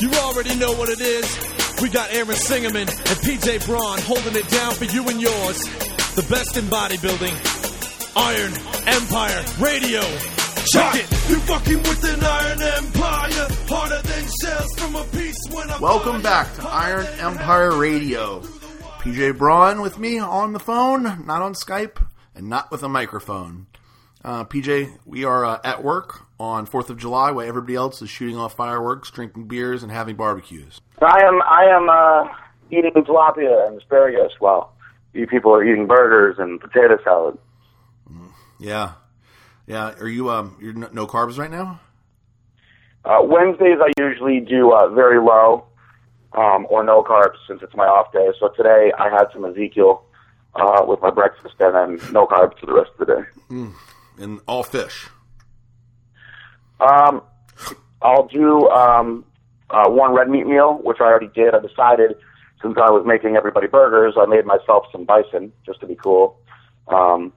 You already know what it is. We got Aaron Singerman and PJ Braun holding it down for you and yours. The best in bodybuilding. Iron Empire Radio. Check it. You fucking with an Iron Empire. Harder than shells from a piece when I Welcome back to Iron Empire Radio. PJ Braun with me on the phone, not on Skype, and not with a microphone. Uh, PJ, we are uh, at work on 4th of July while everybody else is shooting off fireworks, drinking beers, and having barbecues. I am I am uh, eating tilapia and asparagus while you people are eating burgers and potato salad. Yeah. Yeah. Are you, um, you're no, no carbs right now? Uh, Wednesdays I usually do uh, very low um, or no carbs since it's my off day. So today I had some Ezekiel uh, with my breakfast and then no carbs for the rest of the day. And all fish. Um, I'll do um, uh, one red meat meal, which I already did. I decided since I was making everybody burgers, I made myself some bison just to be cool, um,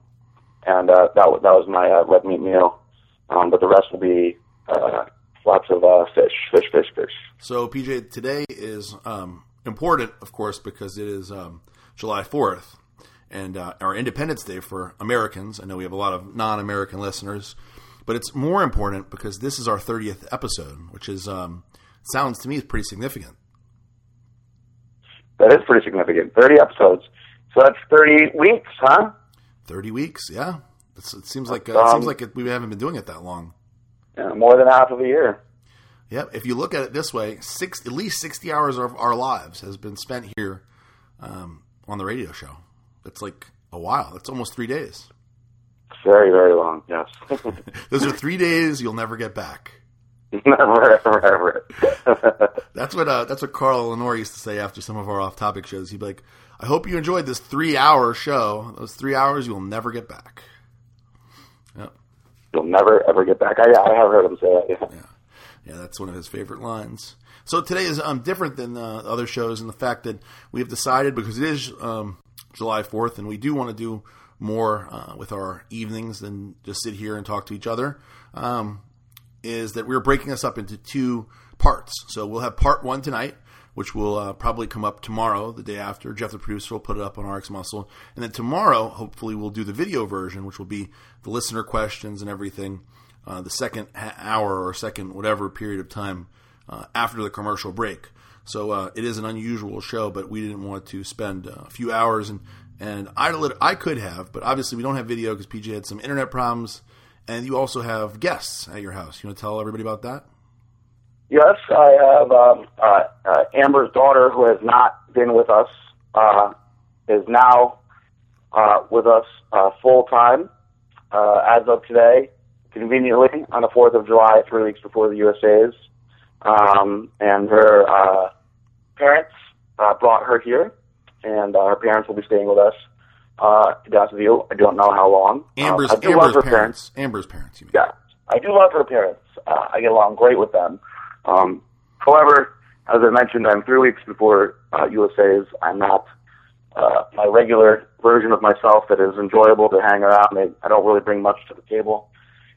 and uh, that was that was my uh, red meat meal. Um, but the rest will be uh, lots of uh, fish, fish, fish, fish. So, PJ, today is um, important, of course, because it is um, July 4th and uh, our Independence Day for Americans. I know we have a lot of non American listeners, but it's more important because this is our 30th episode, which is, um, sounds to me, is pretty significant. That is pretty significant. Thirty episodes, so that's thirty weeks, huh? 30 weeks, yeah. It's, it seems like uh, it Um, seems like it, we haven't been doing it that long. Yeah, more than half of a year. Yeah, if you look at it this way, six at least 60 hours of our lives has been spent here um, on the radio show. That's like a while. That's almost three days. Very, very long. Yes. Those are three days you'll never get back. never, ever, ever. That's what uh, that's what Carl Lenore used to say after some of our off-topic shows. He'd be like, "I hope you enjoyed this three-hour show. Those three hours you'll never get back." Yep. You'll never ever get back. I, I have heard him say that. Yeah. Yeah, that's one of his favorite lines. So today is um, different than uh, other shows in the fact that we have decided because it is um, July Fourth, and we do want to do more uh, with our evenings than just sit here and talk to each other. Um, is that we're breaking this up into two parts. So we'll have part one tonight, which will uh, probably come up tomorrow, the day after. Jeff, the producer, will put it up on RX Muscle, and then tomorrow, hopefully, we'll do the video version, which will be the listener questions and everything. Uh, the second hour or second whatever period of time uh, after the commercial break. So uh, it is an unusual show, but we didn't want to spend uh, a few hours and and I I could have, but obviously we don't have video because PJ had some internet problems, and you also have guests at your house. You want to tell everybody about that? Yes, I have um, uh, uh, Amber's daughter, who has not been with us, uh, is now uh, with us uh, full time uh, as of today, conveniently on the 4th of July, three weeks before the USA's. Um, and her parents brought her here, and uh, her parents will be staying with us. Uh, to be honest with you, I don't know how long. Amber's um, do love Amber's her parents. Amber's parents. You mean? yeah, I do love her parents. Uh, I get along great with them. Um, however, as I mentioned, I'm three weeks before uh, USA's. I'm not uh, my regular version of myself that is enjoyable to hang around. I, I don't really bring much to the table.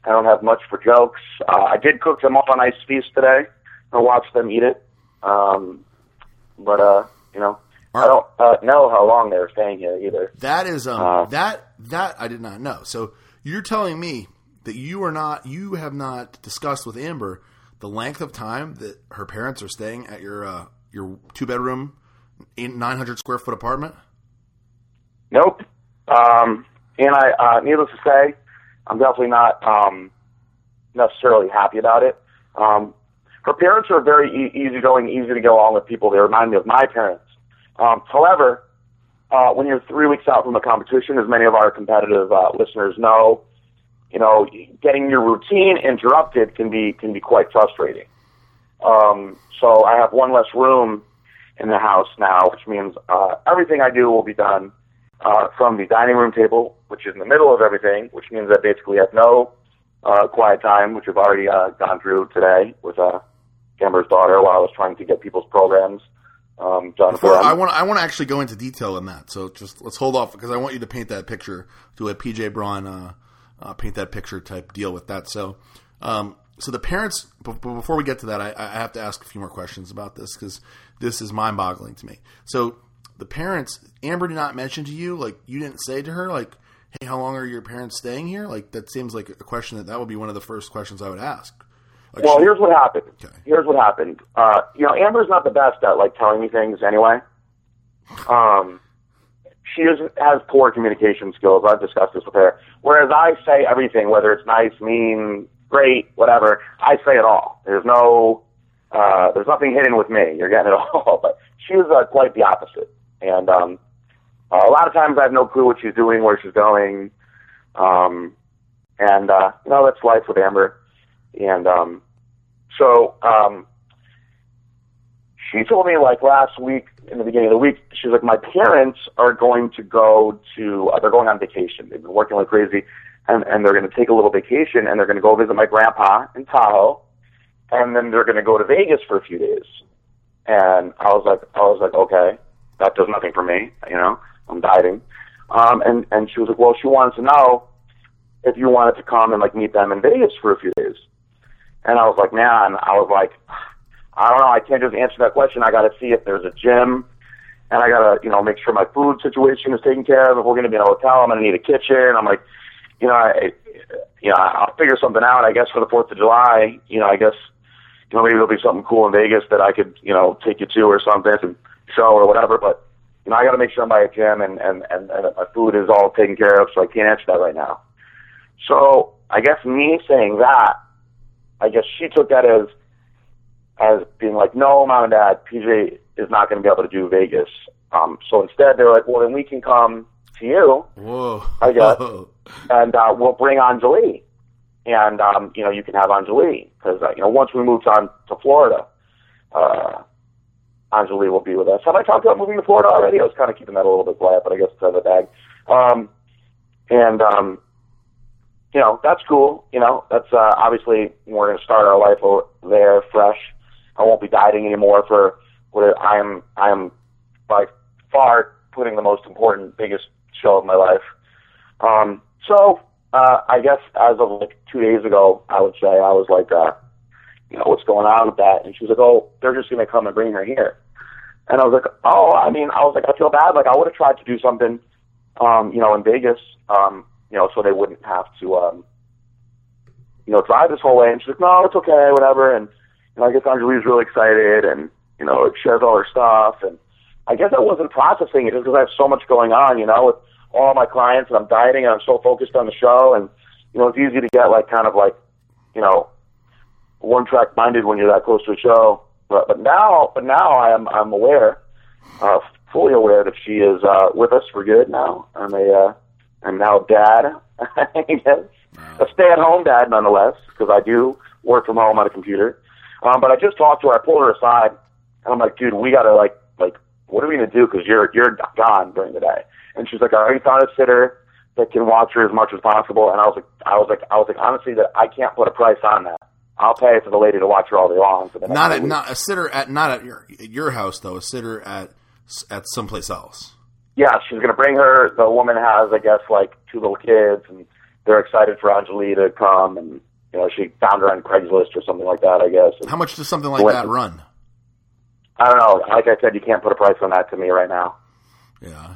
I don't have much for jokes. Uh, I did cook them up a nice feast today. I watched them eat it. Um, but, uh, you know, I don't uh, know how long they were staying here either. That is um Uh, that that I did not know. So you're telling me that you are not you have not discussed with Amber the length of time that her parents are staying at your uh, your two bedroom, nine hundred square foot apartment. Nope. Um, and I, uh, needless to say, I'm definitely not um, necessarily happy about it. Um, her parents are very e- easygoing, easy to get along with people. They remind me of my parents. Um, however, uh, when you're three weeks out from a competition, as many of our competitive uh, listeners know, you know, getting your routine interrupted can be can be quite frustrating. Um, so I have one less room in the house now, which means uh, everything I do will be done uh, from the dining room table, which is in the middle of everything, which means I basically have no uh, quiet time, which I've already uh, gone through today with uh, Amber's daughter while I was trying to get people's programs um, done Before, for them. I want I want to actually go into detail on that. So just let's hold off because I want you to paint that picture. Do a PJ Braun uh, uh, paint that picture type deal with that. So um, so the parents. b- b- Before we get to that, I, I have to ask a few more questions about this because this is mind-boggling to me. So the parents, Amber did not mention to you, like you didn't say to her, like, "Hey, how long are your parents staying here?" Like that seems like a question that that would be one of the first questions I would ask. Like, Well, she- here's what happened. Okay. Here's what happened. Uh, you know, Amber's not the best at like telling me things anyway. Um, she is, has poor communication skills. I've discussed this with her. Whereas I say everything, whether it's nice, mean, great, whatever. I say it all. There's no, uh, there's nothing hidden with me. You're getting it all. But she was uh, quite the opposite. And um, uh, a lot of times I have no clue what she's doing, where she's going. Um, and uh, you know that's life with Amber. And um, so um, she told me like last week, in the beginning of the week, she's like, my parents are going to go to, uh, they're going on vacation. They've been working like crazy, and and they're going to take a little vacation, and they're going to go visit my grandpa in Tahoe, and then they're going to go to Vegas for a few days. And I was like, I was like, okay, that does nothing for me, you know, I'm dieting. Um, and and she was like, well, she wanted to know if you wanted to come and like meet them in Vegas for a few days. And I was like, man, I was like, I don't know, I can't just answer that question. I got to see if there's a gym, and I got to, you know, make sure my food situation is taken care of. If we're going to be in a hotel, I'm going to need a kitchen. I'm like, you know, I, you know, I'll figure something out. I guess for the Fourth of July, you know, I guess, you know, maybe there'll be something cool in Vegas that I could, you know, take you to or something, and show or whatever. But you know, I got to make sure I'm by a gym and and and, and my food is all taken care of. So I can't answer that right now. So I guess me saying that, I guess she took that as as being like, no, mom and dad, PJ is not going to be able to do Vegas. Um, so instead, they're like, well, then we can come to you whoa, I guess, Whoa. and uh, we'll bring Anjali, and um, you know you can have Anjali because uh, you know once we move on to Florida, uh, Anjali will be with us. Have I talked about moving to Florida already? I was kind of keeping that a little bit quiet, but I guess it's out of the bag. Um, and um, you know that's cool. You know that's uh, obviously we're going to start our life over there fresh. I won't be dieting anymore for what I am. I am by far putting the most important, biggest show of my life. Um, so uh, I guess as of like two days ago, I would say I was like, uh, you know, what's going on with that? And she was like, oh, they're just gonna come and bring her here. And I was like, oh, I mean, I was like, I feel bad. Like I would have tried to do something, um, you know, in Vegas, um, you know, so they wouldn't have to, um, you know, drive this whole way. And she's like, no, it's okay, whatever. And you know, I guess Anjali's really excited, and you know, she has all her stuff, and I guess I wasn't processing it just because I have so much going on, you know, with all my clients, and I'm dieting, and I'm so focused on the show, and you know, it's easy to get like kind of like, you know, one track minded when you're that close to a show. But but now, but now I am I'm aware, uh, fully aware that she is uh, with us for good now. I'm a uh, I'm now dad, I guess, a stay at home dad nonetheless, because I do work from home on a computer. Um, but I just talked to her. I pulled her aside, and I'm like, dude, we gotta like like what are we gonna do? Because you're you're gone during the day. And she's like, I already found a sitter that can watch her as much as possible. And I was like, I was like, I was like, honestly, that I can't put a price on that. I'll pay for the lady to watch her all day long. For the Not at weeks. not a sitter at not at your at your house though. A sitter at at someplace else. Yeah, she's gonna bring her. The woman has, I guess, like two little kids, and they're excited for Anjali to come. And you know, she found her on Craigslist or something like that, I guess. And How much does something like that run? I don't know. Like I said, you can't put a price on that to me right now. Yeah.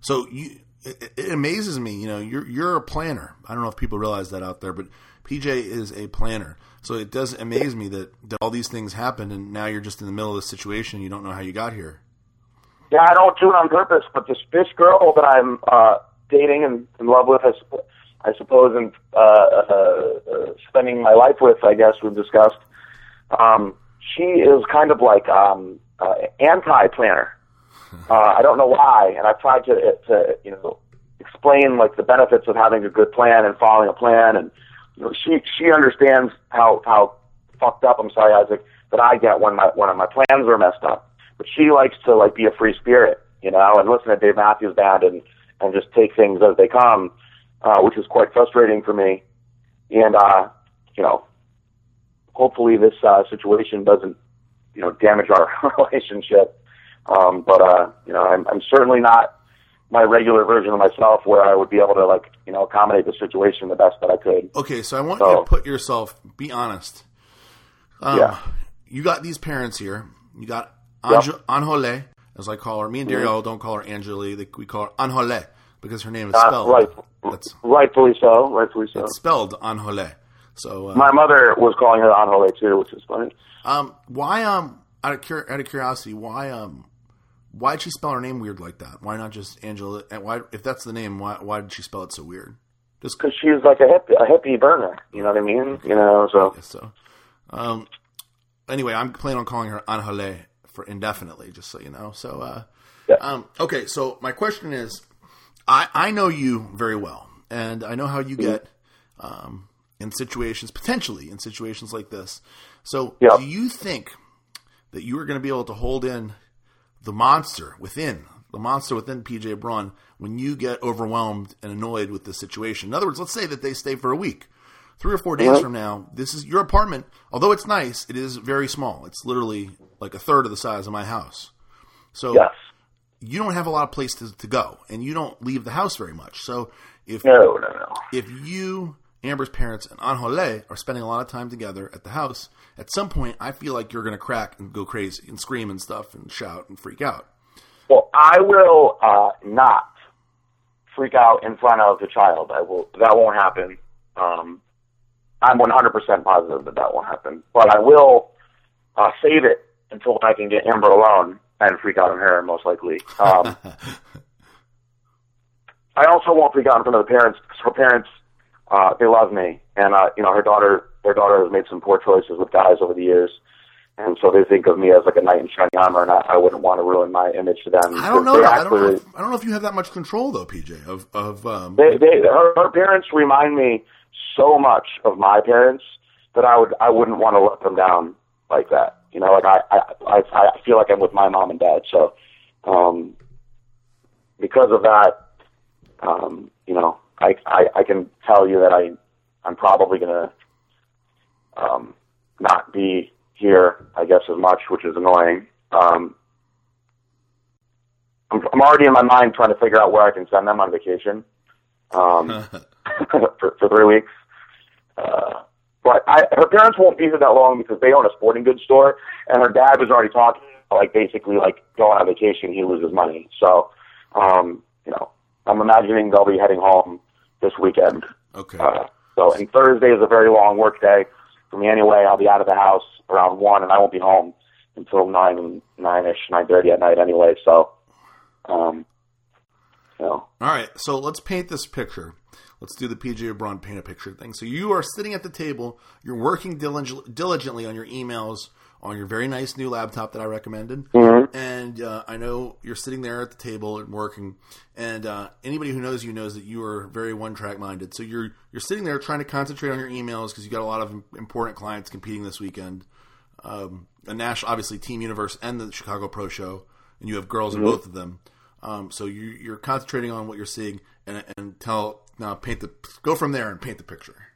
So you, it, it amazes me. You know, you're you're a planner. I don't know if people realize that out there, but PJ is a planner. So it does amaze me that, that all these things happened, and now you're just in the middle of the situation. You don't know how you got here. Yeah, I don't do it on purpose, but this this girl that I'm uh, dating and in love with, I, supp- I suppose, and uh, uh, uh, spending my life with, I guess we've discussed. Um, she is kind of like um, uh, anti-planner. Uh, I don't know why, and I've tried to, to you know explain like the benefits of having a good plan and following a plan, and you know, she she understands how how fucked up. I'm sorry, Isaac, that I get when my when my plans are messed up. But she likes to like be a free spirit, you know, and listen to Dave Matthews Band and and just take things as they come, uh, which is quite frustrating for me. And uh, you know, hopefully this uh, situation doesn't you know damage our relationship. Um, but uh, you know, I'm, I'm certainly not my regular version of myself where I would be able to like you know accommodate the situation the best that I could. Okay, so I want you to put yourself. Be honest. Um, Yeah. You got these parents here. You got Yep. Anjole, as I call her. Me and Dario don't call her Angeli. We call her Anjole because her name is Uh, spelled. right, That's rightfully so, rightfully so. it's spelled Anjole. So, uh, My mother was calling her Anjole too, which is funny. um, why um out of cur- out of curiosity, why um why did she spell her name weird like that? Why not just Angela? And why if that's the name, why why did she spell it so weird? Just Because she's like a hippie, a hippie burner. You know what I mean? You know, so So, um, anyway, I'm planning on calling her Anjole for indefinitely, just so you know. So, uh, Yeah. um, okay. So my question is, I I know you very well, and I know how you get um, in situations, potentially in situations like this. So, Yeah. do you think that you are going to be able to hold in the monster within the monster within PJ Braun when you get overwhelmed and annoyed with the situation? In other words, let's say that they stay for a week. Three or four days Mhm. from now, this is your apartment. Although it's nice, it is very small. It's literally like a third of the size of my house. So yes, you don't have a lot of place to, to go, and you don't leave the house very much. So if no, no, no. if you, Amber's parents, and Anjole are spending a lot of time together at the house, at some point, I feel like you're going to crack and go crazy and scream and stuff and shout and freak out. Well, I will uh, not freak out in front of the child. I will. That won't happen. Um, I'm 100% positive that that won't happen. But I will uh, save it until I can get Amber alone and freak out on her, most likely. Um, I also won't freak out in front of the parents because her parents, uh, they love me, and uh, you know, her daughter, their daughter has made some poor choices with guys over the years. And so they think of me as like a knight in shining armor, and I, I wouldn't want to ruin my image to them. I don't know. I don't know. If, I don't know if you have that much control though, PJ. Of of um, they, they her, her parents remind me so much of my parents that I would I wouldn't want to let them down like that. You know, like I I I, feel like I'm with my mom and dad. So, um, because of that, um, you know, I, I I can tell you that I I'm probably gonna um, not be here, I guess, as much, which is annoying. Um, I'm, I'm already in my mind trying to figure out where I can send them on vacation um, for, for three weeks. Uh, but I, her parents won't be here that long because they own a sporting goods store, and her dad was already talking like basically like going on vacation, he loses money. So, um, you know, I'm imagining they'll be heading home this weekend. okay. Uh, so, and Thursday is a very long work day for me anyway. I'll be out of the house around one, and I won't be home until nine, nine ish, nine thirty at night anyway. So, um, you know, All right, so let's paint this picture. Let's do the PJ Braun paint a picture thing. So you are sitting at the table. You're working dilig- diligently on your emails on your very nice new laptop that I recommended. Mhm. And uh, I know you're sitting there at the table and working. And uh, anybody who knows you knows that you are very one track minded. So you're you're sitting there trying to concentrate on your emails because you got a lot of important clients competing this weekend. Um, a national, obviously, Team Universe and the Chicago Pro Show, and you have girls in both of them. Um, so you, you're concentrating on what you're seeing, and, and tell now paint the go from there and paint the picture.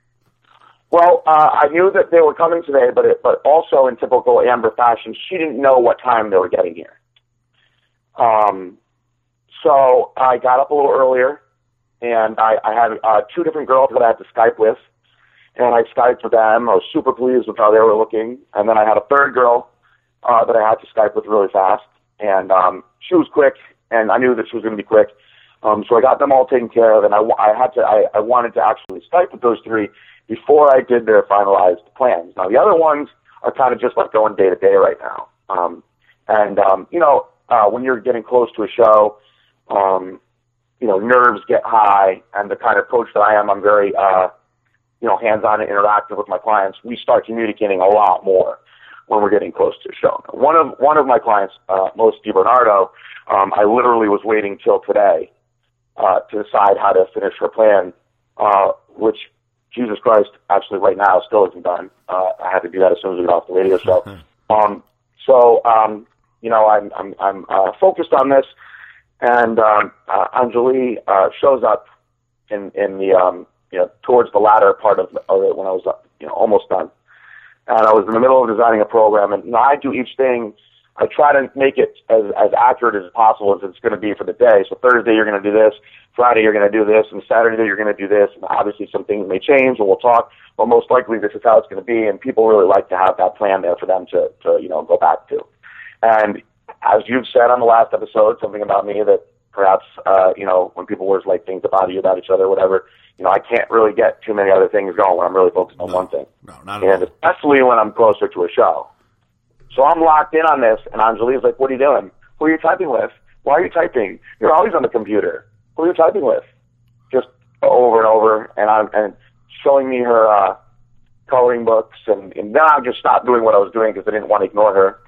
Well, uh, I knew that they were coming today, but it, but also in typical Amber fashion, she didn't know what time they were getting here. Um, so I got up a little earlier, and I, I had uh, two different girls that I had to Skype with, and I Skyped with them. I was super pleased with how they were looking, and then I had a third girl uh, that I had to Skype with really fast, and um, she was quick, and I knew that she was going to be quick. Um, so I got them all taken care of, and I, I had to. I, I wanted to actually Skype with those three before I did their finalized plans. Now the other ones are kind of just like going day to day right now. Um, and um, you know, uh, when you're getting close to a show, um, you know, nerves get high, and the kind of coach that I am, I'm very, uh, you know, hands-on and interactive with my clients. We start communicating a lot more when we're getting close to a show. One of one of my clients, uh, Melissa DiBernardo, um, I literally was waiting till today uh, to decide how to finish her plan, uh, which Jesus Christ, actually, right now still isn't done. Uh, I had to do that as soon as we got off the radio show. um, so, um, you know, I'm I'm I'm uh, focused on this, and um, uh, Anjali uh, shows up in in the um, you know towards the latter part of, of it when I was uh, you know almost done, and I was in the middle of designing a program, and I do each thing I try to make it as, as accurate as possible as it's going to be for the day. So Thursday you're going to do this, Friday you're going to do this, and Saturday you're going to do this. And obviously some things may change, and we'll talk. But most likely this is how it's going to be, and people really like to have that plan there for them to, to you know go back to. And as you've said on the last episode, something about me that perhaps uh, you know when people were like things about you about each other, whatever. You know, I can't really get too many other things going when I'm really focused on No. one thing No, not at and all. especially when I'm closer to a show. So I'm locked in on this, and Anjali's like, "What are you doing? Who are you typing with? Why are you typing? You're always on the computer. Who are you typing with?" Just over and over, and I'm and showing me her uh, coloring books, and, and then I just stopped doing what I was doing because I didn't want to ignore her.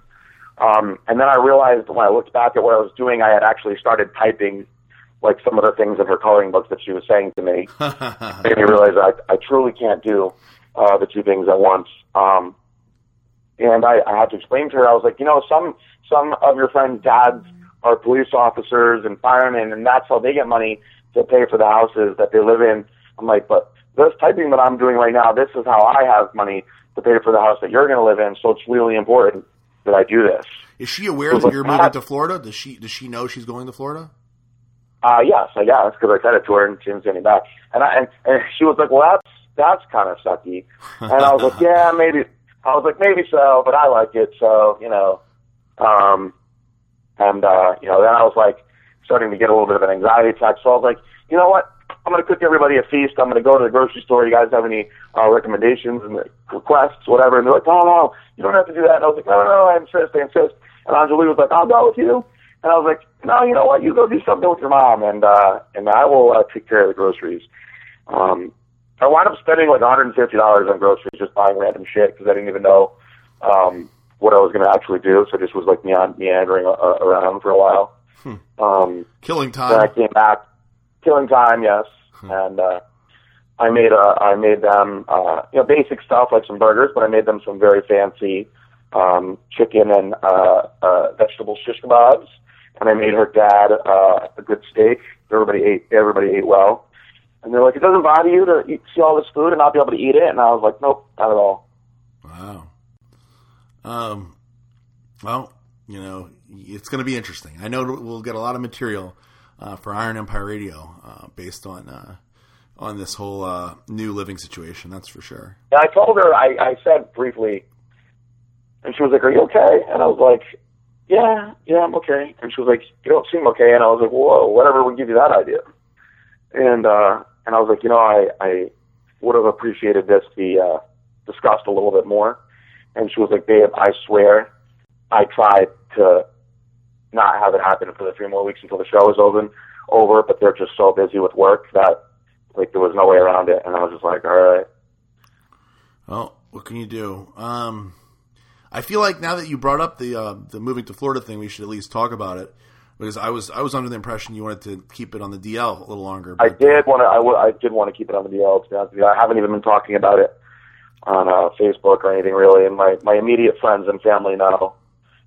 Um, and then I realized when I looked back at what I was doing, I had actually started typing like some of the things in her coloring books that she was saying to me made me realize I, I truly can't do uh, the two things at once. Um, and I, I had to explain to her, I was like, you know, some some of your friends' dads are police officers and firemen, and that's how they get money to pay for the houses that they live in. I'm like, but this typing that I'm doing right now, this is how I have money to pay for the house that you're going to live in. So it's really important that I do this. Is she aware that you're moving to Florida? Does she does she know she's going to Florida? Uh, yes, I guess, because I said it to her and she didn't say anything back. And, I, and, and she was like, well, that's, that's kind of sucky. And I was like, yeah, maybe, I was like, maybe so, but I like it, so, you know, um, and, uh, you know, then I was like, starting to get a little bit of an anxiety attack, so I was like, you know what? I'm going to cook everybody a feast. I'm going to go to the grocery store. You guys have any uh, recommendations and requests, whatever? And they're like, oh, no, you don't have to do that. And I was like, no, no, no, I insist, I insist. And Anjali was like, I'll go with you. And I was like, no, you know what? You go do something with your mom, and uh, and I will uh, take care of the groceries. Um, I wound up spending like $150 on groceries just buying random shit because I didn't even know um, what I was going to actually do. So I just was like meandering uh, around for a while. Um, Killing time. then I came back, killing time, yes, and uh, I made uh, I made them uh, you know basic stuff like some burgers, but I made them some very fancy um, chicken and uh, uh, vegetable shish kebabs, and I made her dad uh, a good steak. Everybody ate. Everybody ate well, and they're like, "It doesn't bother you to eat, see all this food and not be able to eat it?" And I was like, "Nope, not at all." Wow. Um. Well, you know, it's going to be interesting. I know we'll get a lot of material uh, for Iron Empire Radio uh, based on uh, on this whole uh, new living situation. That's for sure. And I told her, I, I said briefly, and she was like, "Are you okay?" And I was like, "Yeah, yeah, I'm okay." And she was like, "You don't seem okay." And I was like, "Whoa, whatever would give you that idea?" And uh, and I was like, "You know, I I would have appreciated this to be uh, discussed a little bit more." And she was like, "Babe, I swear, I tried to not have it happen for the three more weeks until the show was open over, but they're just so busy with work that like there was no way around it." And I was just like, "All right." Well, what can you do? Um, I feel like now that you brought up the uh, the moving to Florida thing, we should at least talk about it because I was I was under the impression you wanted to keep it on the DL a little longer. I did want to. I, w- I did want to keep it on the DL. To be honest with you, I haven't even been talking about it on uh, Facebook or anything really. And my my immediate friends and family know.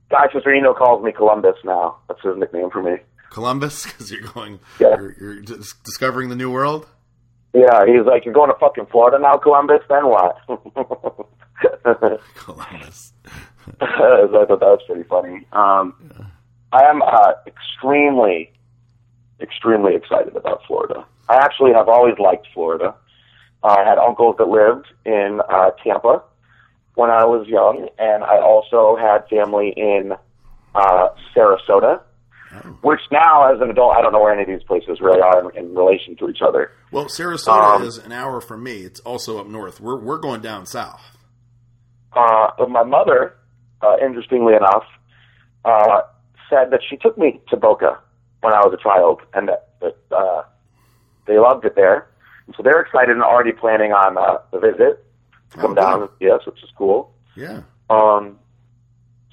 Guy Cisternino calls me Columbus now. That's his nickname for me. Columbus because you're going, Yeah. you're, you're dis- discovering the new world. Yeah, he's like, you're going to fucking Florida now, Columbus. Then what? Columbus. so I thought that was pretty funny. Um, I am uh, extremely, extremely excited about Florida. I actually have always liked Florida. I had uncles that lived in uh, Tampa when I was young, and I also had family in uh, Sarasota, which now, as an adult, I don't know where any of these places really are in, in relation to each other. Well, Sarasota Um, is an hour from me. It's also up north. We're we're going down south. Uh, but my mother, uh, interestingly enough, uh, said that she took me to Boca when I was a child, and that, that uh, they loved it there. And so they're excited and already planning on uh, the visit to come Oh, down and see us, which is cool. Yeah. Um,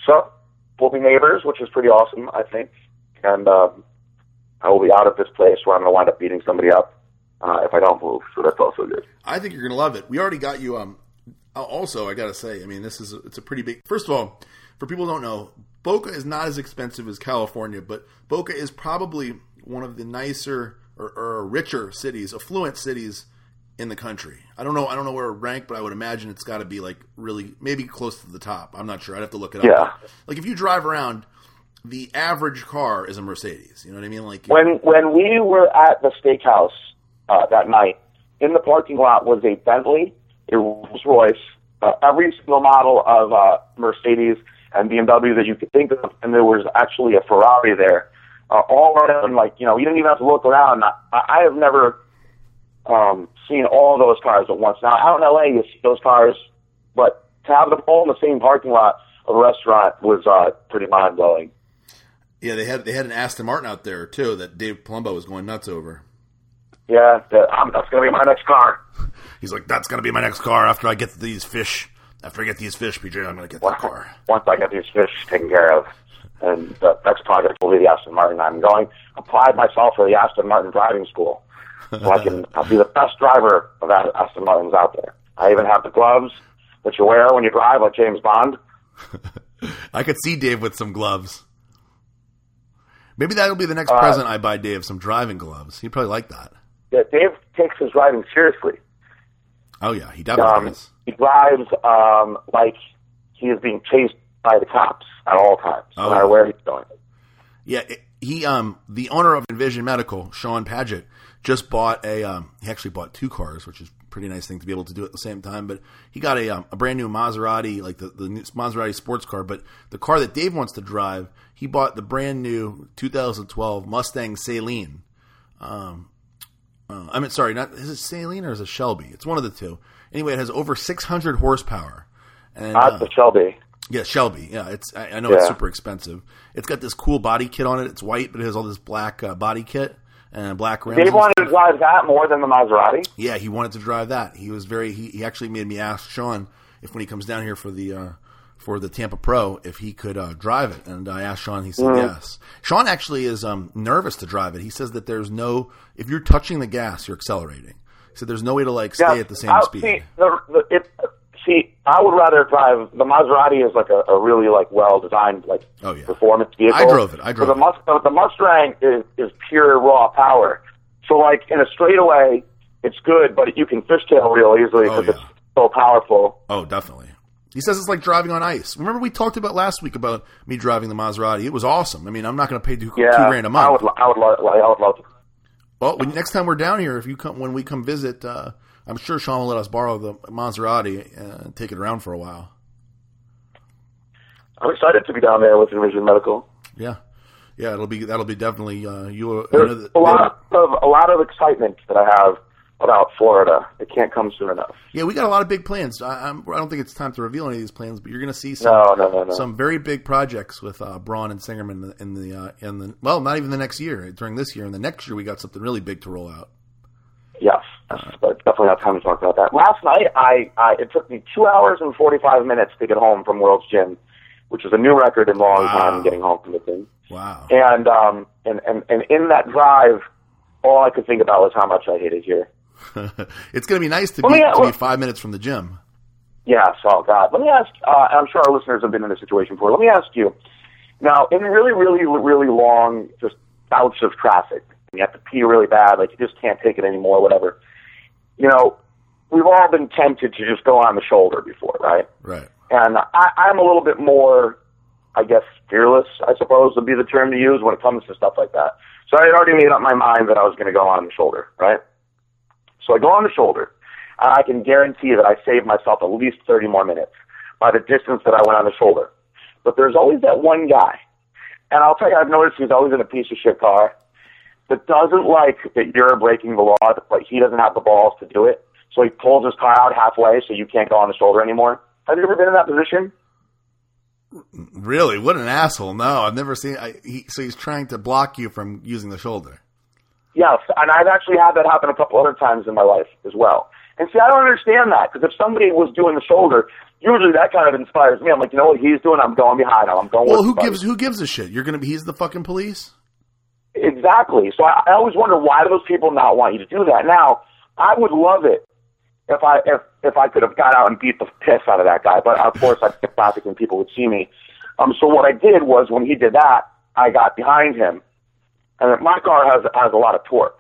so we'll be neighbors, which is pretty awesome, I think. And um, I will be out of this place where I'm going to wind up beating somebody up uh, if I don't move. So that's also good. I think you're going to love it. We already got you. Um, also, I got to say, I mean, this is it's a pretty big. First of all, for people who don't know, Boca is not as expensive as California, but Boca is probably one of the nicer or, or richer cities, affluent cities in the country. I don't know. I don't know where it ranked, but I would imagine it's got to be like really maybe close to the top. I'm not sure. I'd have to look it up. Yeah. Like if you drive around, the average car is a Mercedes. You know what I mean? Like When when we were at the steakhouse uh, that night, in the parking lot was a Bentley, a Rolls Royce, uh, every single model of uh, Mercedes and BMW that you could think of, and there was actually a Ferrari there. Uh, all around, like you know, you didn't even have to look around. I, I have never um, seen all those cars at once. Now out in LA, you see those cars, but to have them all in the same parking lot of a restaurant was uh, pretty mind blowing. yeah, they had they had an Aston Martin out there too that Dave Palumbo was going nuts over. Yeah, that, um, that's going to be my next car. He's like, that's gonna be my next car after I get these fish. After I get these fish, PJ, I'm gonna get that car. once I get these fish taken care of, and the next project will be the Aston Martin. I'm going applied myself for the Aston Martin driving school, so I can I'll be the best driver of Aston Martins out there. I even have the gloves that you wear when you drive, like James Bond. I could see Dave with some gloves. Maybe that'll be the Uh, next present I buy Dave some driving gloves. He'd probably like that. Yeah, Dave takes his driving seriously. Oh yeah, he definitely Um, does. he drives um, like he is being chased by the cops at all times, no Oh. matter where he's going. Yeah, it- he um the owner of Envision Medical, Sean Paget, just bought a um he actually bought two cars, which is a pretty nice thing to be able to do at the same time. But he got a um, a brand new Maserati, like the the new Maserati sports car. But the car that Dave wants to drive, he bought the brand new 2012 Mustang Saleen. Um, uh, I mean, sorry, not is it Saleen or is it Shelby? It's one of the two. Anyway, it has over 600 horsepower. And That's uh, the Shelby. yeah, Shelby. Yeah, it's I, I know it's super expensive. It's got this cool body kit on it. It's white, but it has all this black uh, body kit and black rims. Dave wanted to drive that more than the Maserati. Yeah, he wanted to drive that. He was very. He, he actually made me ask Sean if when he comes down here for the uh, for the Tampa Pro if he could uh, drive it, and I asked Sean. He said Mm-hmm. yes. Sean actually is um, nervous to drive it. He says that there's no if you're touching the gas, you're accelerating. He said there's no way to like stay at the same I- speed. See, the, the, it, see, I would rather drive the Maserati is like a, a really like well designed like Oh, yeah. performance vehicle. I drove it. I drove the, Must- the Mustang is, is pure raw power. So like in a straightaway, it's good, but you can fishtail real easily Oh, because yeah. it's so powerful. Oh, definitely. He says it's like driving on ice. Remember we talked about last week about me driving the Maserati. It was awesome. I mean, I'm not going to pay two, Yeah, two grand a I month. would, I would, love, I would love to. Well, when, next time we're down here, if you come when we come visit, uh, I'm sure Sean will let us borrow the Maserati and take it around for a while. I'm excited to be down there with Envision Medical. Yeah, yeah, it'll be that'll be definitely uh, you. There's a lot of a lot of excitement that I have about Florida. It can't come soon enough. yeah, we got a lot of big plans. I, I'm, I don't think it's time to reveal any of these plans, but you're going to see some No, no, no, some very big projects with uh, Braun and Singerman in the in the, uh, in the well, not even the next year. During this year and the next year, we got something really big to roll out. Yes, but definitely not time to talk about that. Last night, I, I it took me two hours and forty five minutes to get home from World's Gym, which is a new record in a long Wow. time getting home from the thing. Wow. And um and, and and in that drive, all I could think about was how much I hated here. it's going to be nice to be, to be five minutes from the gym. Yes, oh God. Let me ask. Uh, I'm sure our listeners have been in this situation before. Let me ask you. Now, in really, really, really long just bouts of traffic, you have to pee really bad, like you just can't take it anymore, whatever. You know, we've all been tempted to just go on the shoulder before, right? Right. And I, I'm a little bit more, I guess, fearless, I suppose would be the term to use when it comes to stuff like that. So I had already made up my mind that I was going to go on the shoulder, right? So I go on the shoulder, and I can guarantee that I saved myself at least 30 more minutes by the distance that I went on the shoulder. But there's always that one guy, and I'll tell you, I've noticed he's always in a piece of shit car that doesn't like that you're breaking the law, like he doesn't have the balls to do it. So he pulls his car out halfway so you can't go on the shoulder anymore. Have you ever been in that position? Really? What an asshole! No, I've never seen. I, he, so he's trying to block you from using the shoulder. Yes, and I've actually had that happen a couple other times in my life as well. And see, I don't understand that because if somebody was doing the shoulder, usually that kind of inspires me. I'm like, you know what he's doing? I'm going behind him. I'm going. Well, who gives who gives a shit? You're gonna be. He's the fucking police. Exactly. So I, I always wonder why do those people not want you to do that? Now, I would love it if I if if I could have got out and beat the piss out of that guy. But of course, I'd get traffic and people would see me. Um. So what I did was when he did that, I got behind him, and my car has has a lot of torque.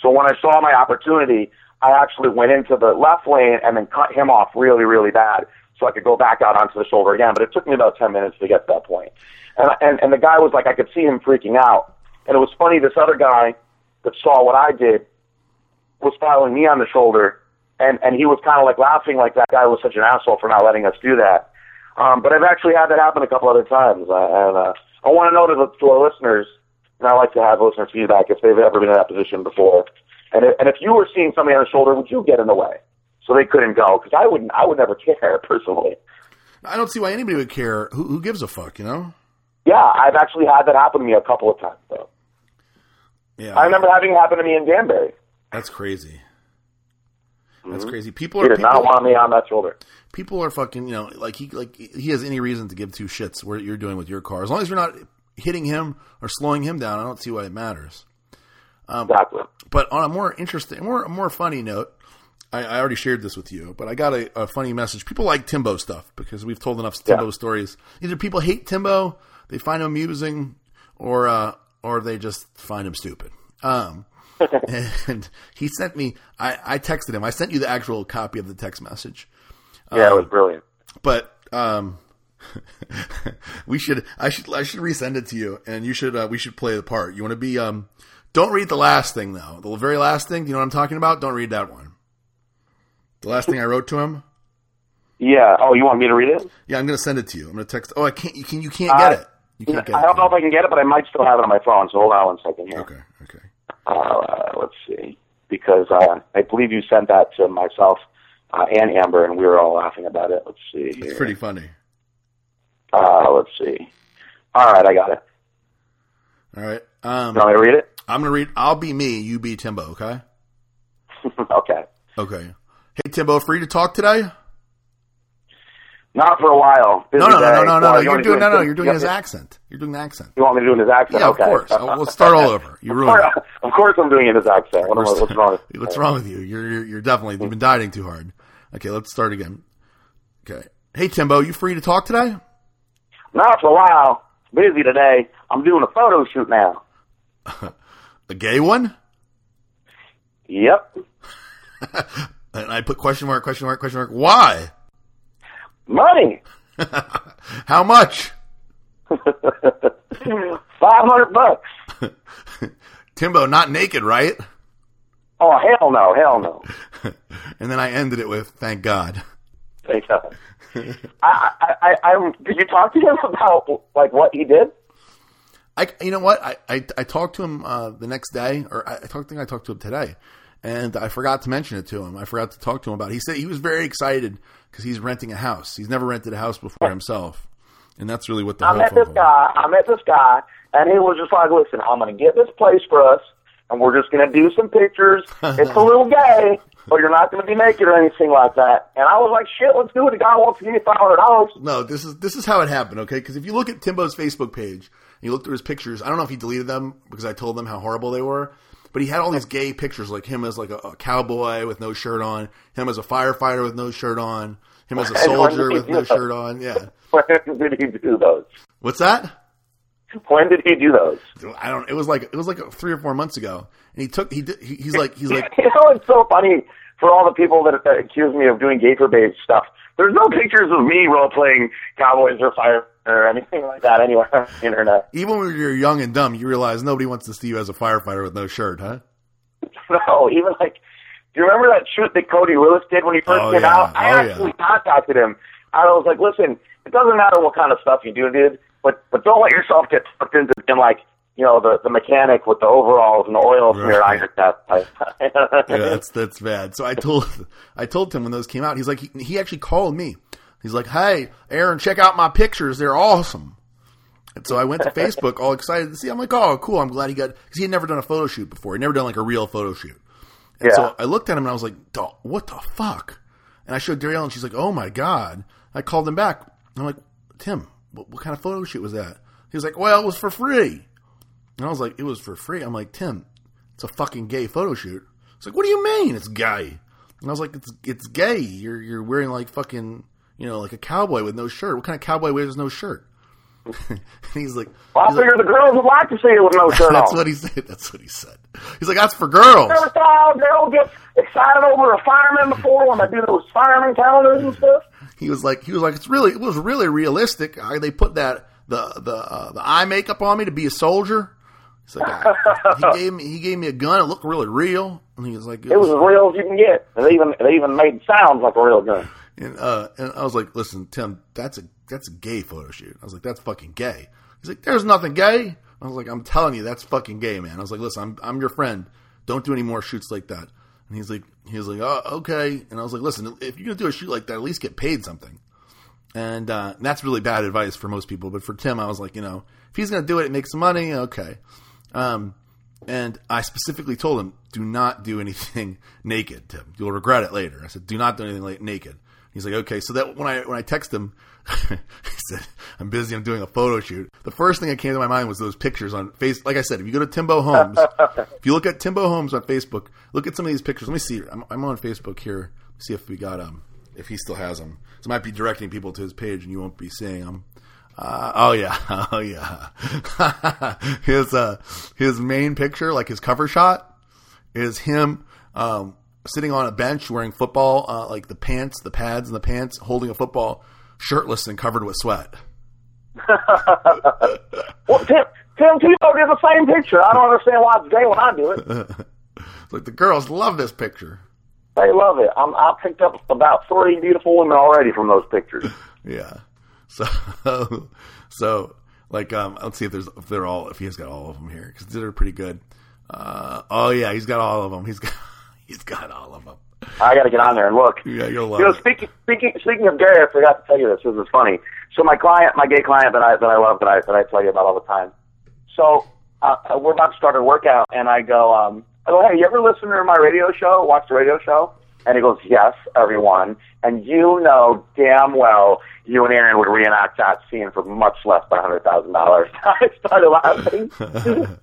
So when I saw my opportunity, I actually went into the left lane and then cut him off really, really bad so I could go back out onto the shoulder again. But it took me about 10 minutes to get to that point. And, and, and the guy was like, I could see him freaking out. And it was funny, this other guy that saw what I did was following me on the shoulder and, and he was kind of like laughing like that guy was such an asshole for not letting us do that. Um, but I've actually had that happen a couple other times. And, uh, I want to know to, the, to our listeners, and I like to have listeners' feedback if they've ever been in that position before. And if, and if you were seeing somebody on the shoulder, would you get in the way so they couldn't go? Because I wouldn't. I would never care personally. I don't see why anybody would care. Who, who gives a fuck? You know? Yeah, I've actually had that happen to me a couple of times though. Yeah, I remember having it happen to me in Danbury. That's crazy. That's Mm-hmm. crazy. People He are did not want me on that shoulder. people are fucking. You know, like he like he has any reason to give two shits what you're doing with your car. As long as you're not hitting him or slowing him down, I don't see why it matters. Exactly. But on a more interesting, more more funny note, I, I already shared this with you, but I got a, a funny message. People like Timbo stuff because we've told enough Timbo Yeah. stories. Either people hate Timbo, they find him amusing, or uh, or they just find him stupid. Um, and he sent me. I, I texted him. I sent you the actual copy of the text message. Yeah, it Um, was brilliant. but um, we should I should I should resend it to you, and you should uh, we should play the part. You want to be um, don't read the last thing though. The very last thing. You know what I'm talking about? Don't read that one. The last thing I wrote to him. Yeah. Oh, you want me to read it? Yeah, I'm gonna send it to you. I'm gonna text. Oh, I can't. You can. You can't get it. You can't get I don't know if I can get it, but I might still have it on my phone. So hold on one second here. Okay. Okay. Uh, let's see, because uh, I believe you sent that to myself uh, and Amber, and we were all laughing about it. Let's see. Here. It's pretty funny. Uh, let's see. All right, I got it. All right. Um, You want me to read it? I'm gonna read. I'll be me. You be Timbo. Okay. okay. Okay. Hey Timbo, free to talk today? Not for a while. Busy No, no, no, no, no, no. You You're doing no, no. You're doing his accent. You're doing the accent. You want me to do his accent? Yeah, okay. of course. Uh, Let's start all over. You ruined it. of course I'm doing his accent. What what's wrong with What's wrong with you? You're, you're you're definitely you've been dieting too hard. Okay, let's start again. Okay. Hey Timbo, you free to talk today? Not for a while. Busy today. I'm doing a photo shoot now. A gay one? Yep. And I put question mark, question mark, question mark. Why? Money. How much? Five hundred bucks. Timbo, not naked, right? Oh hell no, hell no. And then I ended it with thank God. God. I, I, I, I'm. Did you talk to him about like what he did? I, you know what? I, I, I talked to him uh, the next day, or I, I talked, think I talked to him today, and I forgot to mention it to him. I forgot to talk to him about. it. He said he was very excited because he's renting a house. He's never rented a house before himself, and that's really what the I met this call- guy. I met this guy, and he was just like, "Listen, I'm going to get this place for us, and we're just going to do some pictures. It's a little gay, but you're not going to be naked or anything like that." And I was like, "Shit, let's do it." The guy wants to give me five hundred dollars. No, this is this is how it happened. Okay, because if you look at Timbo's Facebook page and you look through his pictures, I don't know if he deleted them because I told them how horrible they were. But he had all these gay pictures, like him as like a, a cowboy with no shirt on, him as a firefighter with no shirt on, him as a soldier with no shirt on. Yeah, When did he do those? what's that? When did he do those? I don't. It was like it was like three or four months ago, and he took he did, he, he's like he's like You know, it's so funny for all the people that, that accuse me of doing gator-based stuff. There's no pictures of me role-playing cowboys or fire or anything like that anywhere on the internet. even when you're young and dumb, you realize nobody wants to see you as a firefighter with no shirt, huh? No, even like, do you remember that shoot that Cody Willis did when he first Oh, came yeah. out? I Oh, actually contacted him. I was like, listen, it doesn't matter what kind of stuff you do, dude, but but don't let yourself get sucked into in like you know the the mechanic with the overalls and the oil smear on Right. your chest. yeah, that's that's bad. So I told I told him when those came out. He's like he, he actually called me. He's like, "Hey, Aaron, check out my pictures. They're awesome." And so I went to Facebook, all excited to see. I'm like, "Oh, cool! I'm glad he got because he had never done a photo shoot before. He never done like a real photo shoot." And Yeah. so I looked at him and I was like, "What the fuck?" And I showed Darielle and she's like, "Oh my god!" I called him back. I'm like, "Tim, what, what kind of photo shoot was that?" He was like, "Well, it was for free." And I was like, it was for free. I'm like, Tim, it's a fucking gay photo shoot. It's like, what do you mean it's gay? And I was like, it's it's gay. You're you're wearing like fucking you know like a cowboy with no shirt. What kind of cowboy wears no shirt? he's like, Well, I he's like- figure the girls would like to see you with no shirt that's on. what he said. That's what he said. He's like, that's for girls. Never thought a girl gets excited over a fireman before when they do those fireman calendars and stuff. He was like, he was like, it's really, it was really realistic. I, they put that the the uh, the eye makeup on me to be a soldier. He's like, I, he gave me he gave me a gun. It looked really real. And he was like, It was as real as you can get. They even they even made sounds like a real gun. And uh, and I was like, listen, Tim, that's a that's a gay photo shoot. I was like, that's fucking gay. He's like, there's nothing gay. I was like, I'm telling you, that's fucking gay, man. I was like, listen, I'm I'm your friend. Don't do any more shoots like that. And he's like, he was like, oh, okay. And I was like, listen, if you're gonna do a shoot like that, at least get paid something. And uh, that's really bad advice for most people. But for Tim, I was like, you know, if he's gonna do it, make some money, okay. Um, and I specifically told him, do not do anything naked, Tim. You'll regret it later. I said, do not do anything naked. He's like, okay. So that when I when I text him, he said, I'm busy. I'm doing a photo shoot. The first thing that came to my mind was those pictures on face. Like I said, if you go to Timbo Homes, if you look at Timbo Homes on Facebook, look at some of these pictures. Let me see. I'm, I'm on Facebook here. See if we got um if he still has them. So I might be directing people to his page, and you won't be seeing them. Uh, oh yeah, oh yeah. his uh, his main picture, like his cover shot, is him um, sitting on a bench wearing football, uh, like the pants, the pads, and the pants, holding a football, shirtless and covered with sweat. Well, Tim Tim Tebow did the same picture. I don't understand why it's gay when I do it. It's like the girls love this picture. They love it. I'm, I picked up about three beautiful women already from those pictures. Yeah. So, so like, um, let's see if there's if they're all if he has got all of them here because they're pretty good. Uh, oh yeah, he's got all of them. He's got he's got all of them. I got to get on there and look. Yeah, you'll love You know, it. speaking speaking speaking of Gary, I forgot to tell you this. This is funny. So my client, my gay client that I that I love that I that I tell you about all the time. So uh, we're about to start a workout, and I go, um, I go, hey, you ever listen to my radio show? Watch the radio show? And he goes, yes, everyone. And you know damn well you and Aaron would reenact that scene for much less than a hundred thousand dollars. I started laughing,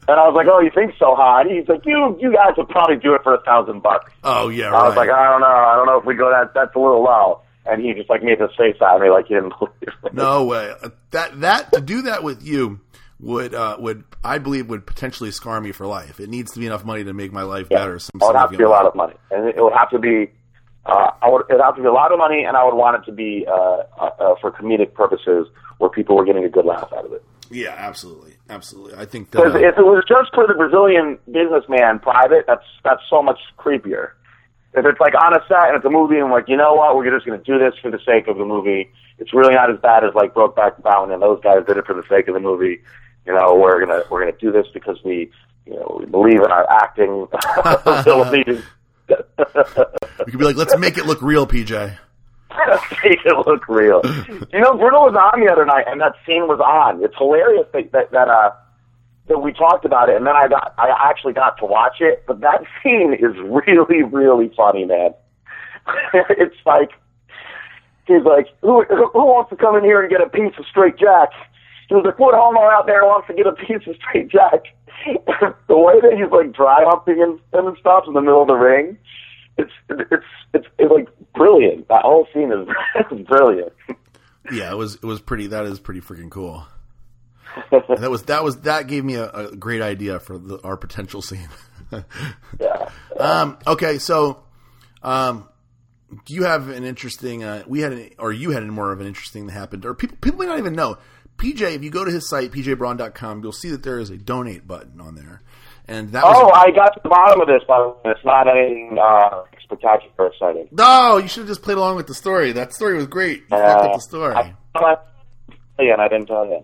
and I was like, oh, you think so, huh? And he's like, you you guys would probably do it for a thousand bucks. Oh yeah, I was like, I don't know. I don't know if we go that. That's a little low. And he just like made this face at me like he didn't believe me. No way. That that to do that with you would uh, would I believe would potentially scar me for life. It needs to be enough money to make my life better. Some it would have to be a lot of money, and it would have to be. Uh, I would. It would have to be a lot of money, and I would want it to be uh, uh, uh, for comedic purposes, where people were getting a good laugh out of it. Yeah, absolutely, absolutely. I think that. Because uh, if it was just for the Brazilian businessman private, that's that's so much creepier. If it's like on a set and it's a movie, and like you know what, we're just going to do this for the sake of the movie. It's really not as bad as like Brokeback Mountain, and those guys did it for the sake of the movie. You know, we're gonna we're gonna do this because we you know we believe in our acting abilities. we could be like, let's make it look real, PJ. Let's make it look real. You know, Bruno was on the other night, and that scene was on. It's hilarious that that, that uh that we talked about it, and then I got I actually got to watch it. But that scene is really really funny, man. it's like he's like, who who who wants to come in here and get a piece of straight jack? Was like, what homo out there wants to get a piece of straight jack? the way that he's like dry humping and, and stuff in the middle of the ring, it's it's it's, it's like brilliant. That whole scene is, brilliant. Yeah, it was it was pretty. That is pretty freaking cool. that was that was that gave me a, a great idea for the, our potential scene. Yeah. um, okay, so um, you have an interesting. Uh, we had an, or you had more of an interesting that happened, or people people may not even know. PJ, if you go to his site pjbraun.com, you'll see that there is a donate button on there, and that was Oh, I got to the bottom of this, but it's not anything uh, spectacular or exciting. no. You should have just played along with the story. That story was great. You fucked up the story. I, and I didn't tell you.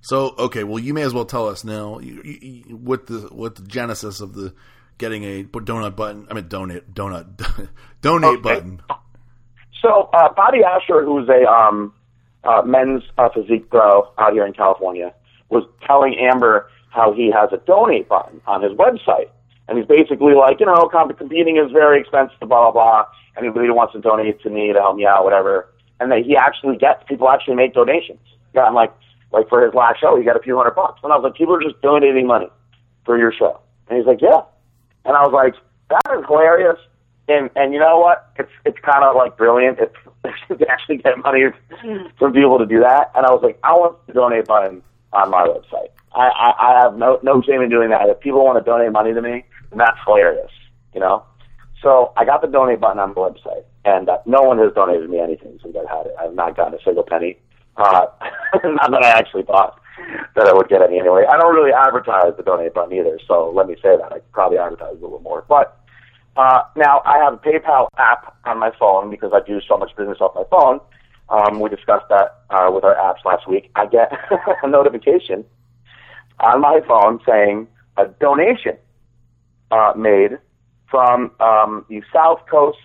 So okay, well, you may as well tell us now you, you, you- what the what the genesis of the getting a donut button. I mean, donate donut donate Okay. button. So, uh, Bobby Asher, who's a um, uh, men's uh, physique pro out here in California, was telling Amber how he has a donate button on his website. And he's basically like, you know, comp- competing is very expensive, blah, blah, blah. Anybody who wants to donate to me to help me out, whatever. And that he actually gets, people actually make donations. Got him like, like for his last show, he got a few hundred bucks. And I was like, people are just donating money for your show. And he's like, yeah. And I was like, that is hilarious. And and you know what? It's it's kind of like brilliant. It's to actually get money from people to do that. And I was like, I want the donate button on my website. I, I, I have no no shame in doing that. If people want to donate money to me, then that's hilarious. You know. So I got the donate button on the website, and uh, no one has donated me anything since I've had it. I've not gotten a single penny. Uh, not that I actually thought that I would get any anyway. I don't really advertise the donate button either, so let me say that I probably advertise a little more. But uh, now I have a PayPal app on my phone because I do so much business off my phone. Um, we discussed that uh, with our apps last week. I get a notification on my phone saying a donation uh, made from um, the South Coast,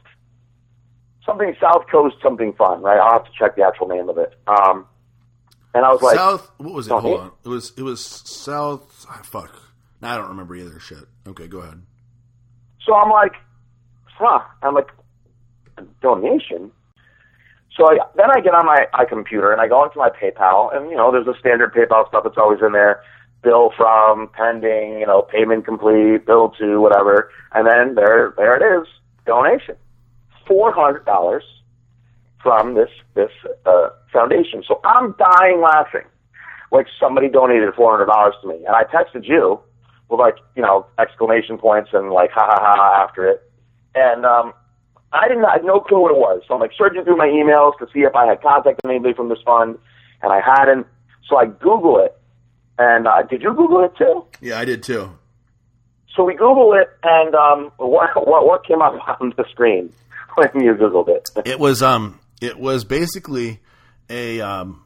something South Coast something fun, right? I'll have to check the actual name of it. Um, and I was like, South. What was it? Hold on. It was it was South. ah, fuck. Now I don't remember either. Shit. Okay, go ahead. So I'm like, huh. I'm like, donation? So I, then I get on my, my computer and I go into my PayPal and, you know, there's the standard PayPal stuff that's always in there. Bill from, pending, you know, payment complete, bill to, whatever. And then there, there it is, donation. $400 from this, this, uh, foundation. So I'm dying laughing. Like somebody donated $400 to me. And I texted you with like, you know, exclamation points and like ha ha ha after it. And um I didn't I had no clue what it was. So I'm like searching through my emails to see if I had contacted anybody from this fund and I hadn't. So I Google it. And uh, did you Google it too? Yeah, I did too. So we Google it and um what what what came up on the screen when you Googled it? It was um it was basically a um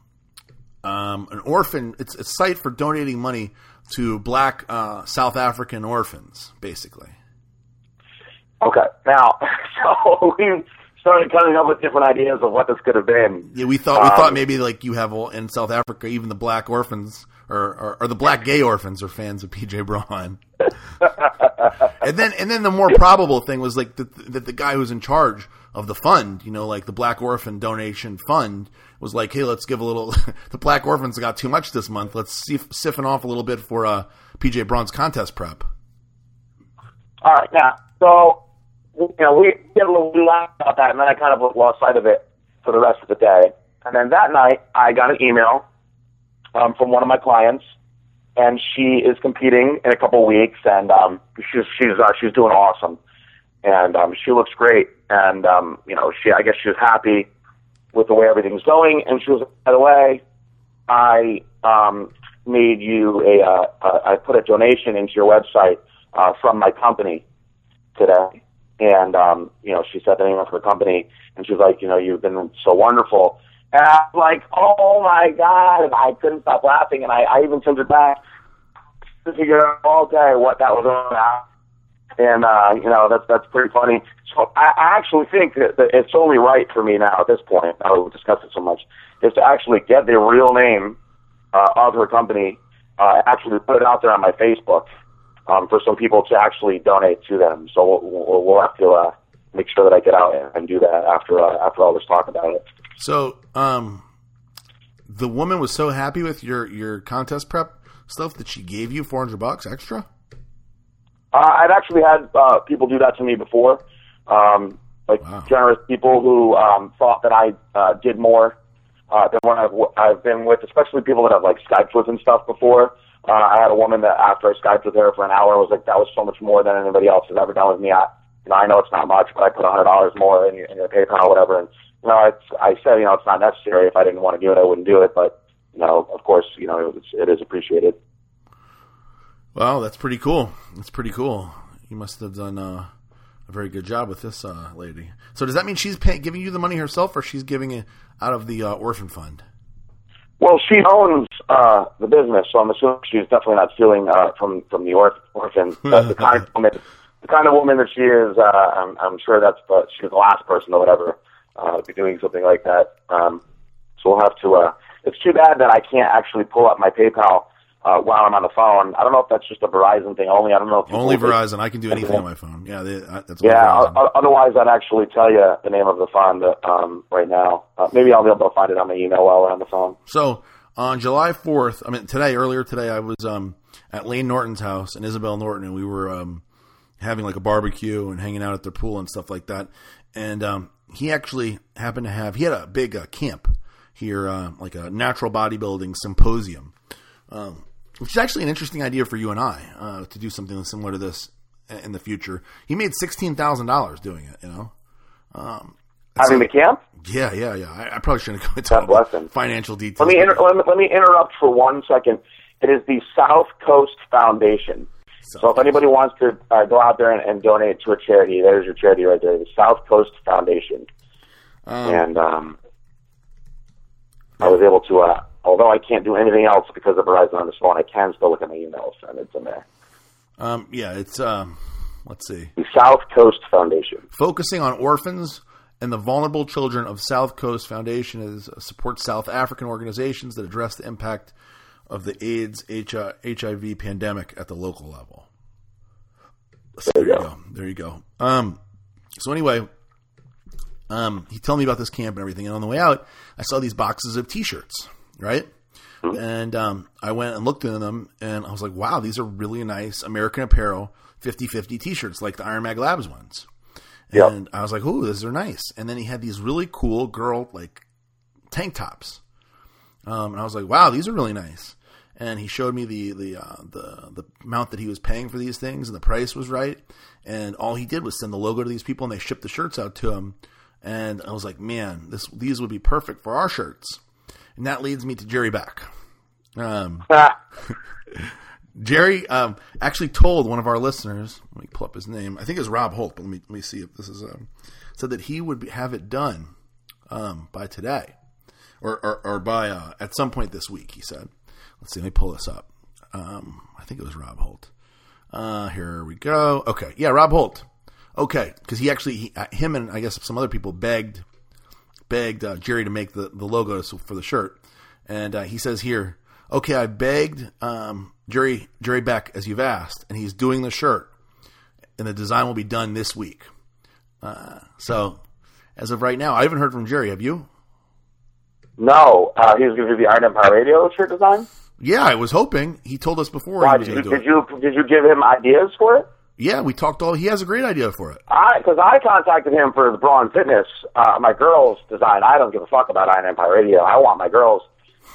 um an orphan it's a site for donating money to black uh, South African orphans, basically. Okay. Now so we started coming up with different ideas of what this could have been. Yeah, we thought we Um, thought maybe like you have all- in South Africa, even the black orphans or, or, or the black gay orphans are fans of PJ Braun. and then and then the more probable thing was like that that the guy who's in charge of the fund, you know, like the Black Orphan Donation Fund, was like, hey, let's give a little. the black orphans got too much this month. Let's see, siphon off a little bit for uh, PJ Braun's contest prep. All right, now, so you know, we get a little we laughed about that, and then I kind of lost sight of it for the rest of the day. And then that night, I got an email um, from one of my clients, and she is competing in a couple of weeks, and um, she's she's uh, she's doing awesome, and um, she looks great, and um, you know, she I guess she was happy with the way everything's going, and she was by the way, I um, made you a uh, uh, I put a donation into your website uh, from my company today. And, um, you know, she said the name of her company and she was like, you know, you've been so wonderful. And I was like, oh my God. And I couldn't stop laughing. And I, I even sent it back to figure out all day what that was all about. And, uh, you know, that's, that's pretty funny. So I, I actually think that, that it's only right for me now at this point, now that we've discussed it so much, is to actually get the real name, uh, of her company, uh, actually put it out there on my Facebook um, for some people to actually donate to them. So we'll, we'll, have to uh, make sure that I get out and do that after uh, after all this talk about it. So, um, the woman was so happy with your your contest prep stuff that she gave you four hundred bucks extra. Uh, I've actually had uh, people do that to me before, um, like Wow. generous people who um, thought that I uh, did more uh, than what I've, I've been with, especially people that I've like Skyped with and stuff before. Uh, I had a woman that after I Skyped with her for an hour was like, that was so much more than anybody else has ever done with me. I, you know, I know it's not much, but I put a hundred dollars more in your, in your PayPal or whatever. And, you know, it's, I said, you know, it's not necessary. If I didn't want to do it, I wouldn't do it. But, you know, of course, you know, it's, it is appreciated. Well, that's pretty cool. That's pretty cool. You must have done uh, a very good job with this uh, lady. So, does that mean she's pay- giving you the money herself, or she's giving it out of the uh, orphan fund? Well, she owns uh, the business, so I'm assuming she's definitely not stealing uh, from from the orph- orphan. But the kind of woman, the kind of woman that she is, uh, I'm, I'm sure that's the, she's the last person or whatever uh, to be doing something like that. Um, so we'll have to. Uh, it's too bad that I can't actually pull up my PayPal uh, while I'm on the phone. I don't know if that's just a Verizon thing only. I don't know if Only Verizon. I can do anything on my phone. Yeah, they, uh, that's Yeah. O- otherwise, I'd actually tell you the name of the fund um, right now. Uh, maybe I'll be able to find it on my email while we're on the phone. So on July fourth, I mean today, earlier today, I was um, at Layne Norton's house and Isabel Norton, and we were um, having like a barbecue and hanging out at their pool and stuff like that. And um, he actually happened to have he had a big uh, camp here, uh, like a natural bodybuilding symposium, um, which is actually an interesting idea for you and I uh, to do something similar to this in the future. He made sixteen thousand dollars doing it. You know, um, Having the camp? yeah, yeah, yeah. I, I probably shouldn't go into God bless him. financial details. Let me, inter- let me let me interrupt for one second. It is the South Coast Foundation. So if anybody wants to uh, go out there and, and donate to a charity, there's your charity right there, the South Coast Foundation. and um, I was able to, uh, although I can't do anything else because of Verizon on this phone, I can still look at my emails and it's in there. um, yeah, it's um, let's see. The South Coast Foundation. focusing on orphans and the vulnerable children of South Coast Foundation is uh, supports South African organizations that address the impact of the AIDS HIV pandemic at the local level. So there you go. There you go. Um, so anyway, um, he told me about this camp and everything, and on the way out, I saw these boxes of T-shirts, right? And um, I went and looked at them, and I was like, "Wow, these are really nice American Apparel 50-50 T-shirts, like the Iron Mag Labs ones." Yep. And I was like, "Ooh, these are nice." And then he had these really cool girl like tank tops, um, and I was like, "Wow, these are really nice." And he showed me the the uh, the the amount that he was paying for these things, and the price was right. And all he did was send the logo to these people, and they shipped the shirts out to him. And I was like, "Man, this these would be perfect for our shirts." And that leads me to Jerry Beck. Um, Ah, Jerry um, actually told one of our listeners. Let me pull up his name. I think it's Rob Holt, but let me let me see if this is um, said that he would be, have it done um, by today, or or, or by uh, at some point this week. He said. Let's see. Let me pull this up. Um, I think it was Rob Holt. Uh, here we go. Okay, yeah, Rob Holt. Okay, because he actually he, uh, him and I guess some other people begged begged uh, Jerry to make the the logo for the shirt, and uh, he says here, okay, I begged um, Jerry Jerry Beck as you've asked, and he's doing the shirt, and the design will be done this week. Uh, so, as of right now, I haven't heard from Jerry. Have you? no, uh, he was going to do the Iron Empire Radio shirt design. Yeah, I was hoping. He told us before Why did you, did you did you give him ideas for it? Yeah, we talked all. He has a great idea for it. I because I contacted him for the Braun Fitness, uh, my girls' design. I don't give a fuck about Iron Empire Radio. I want my girls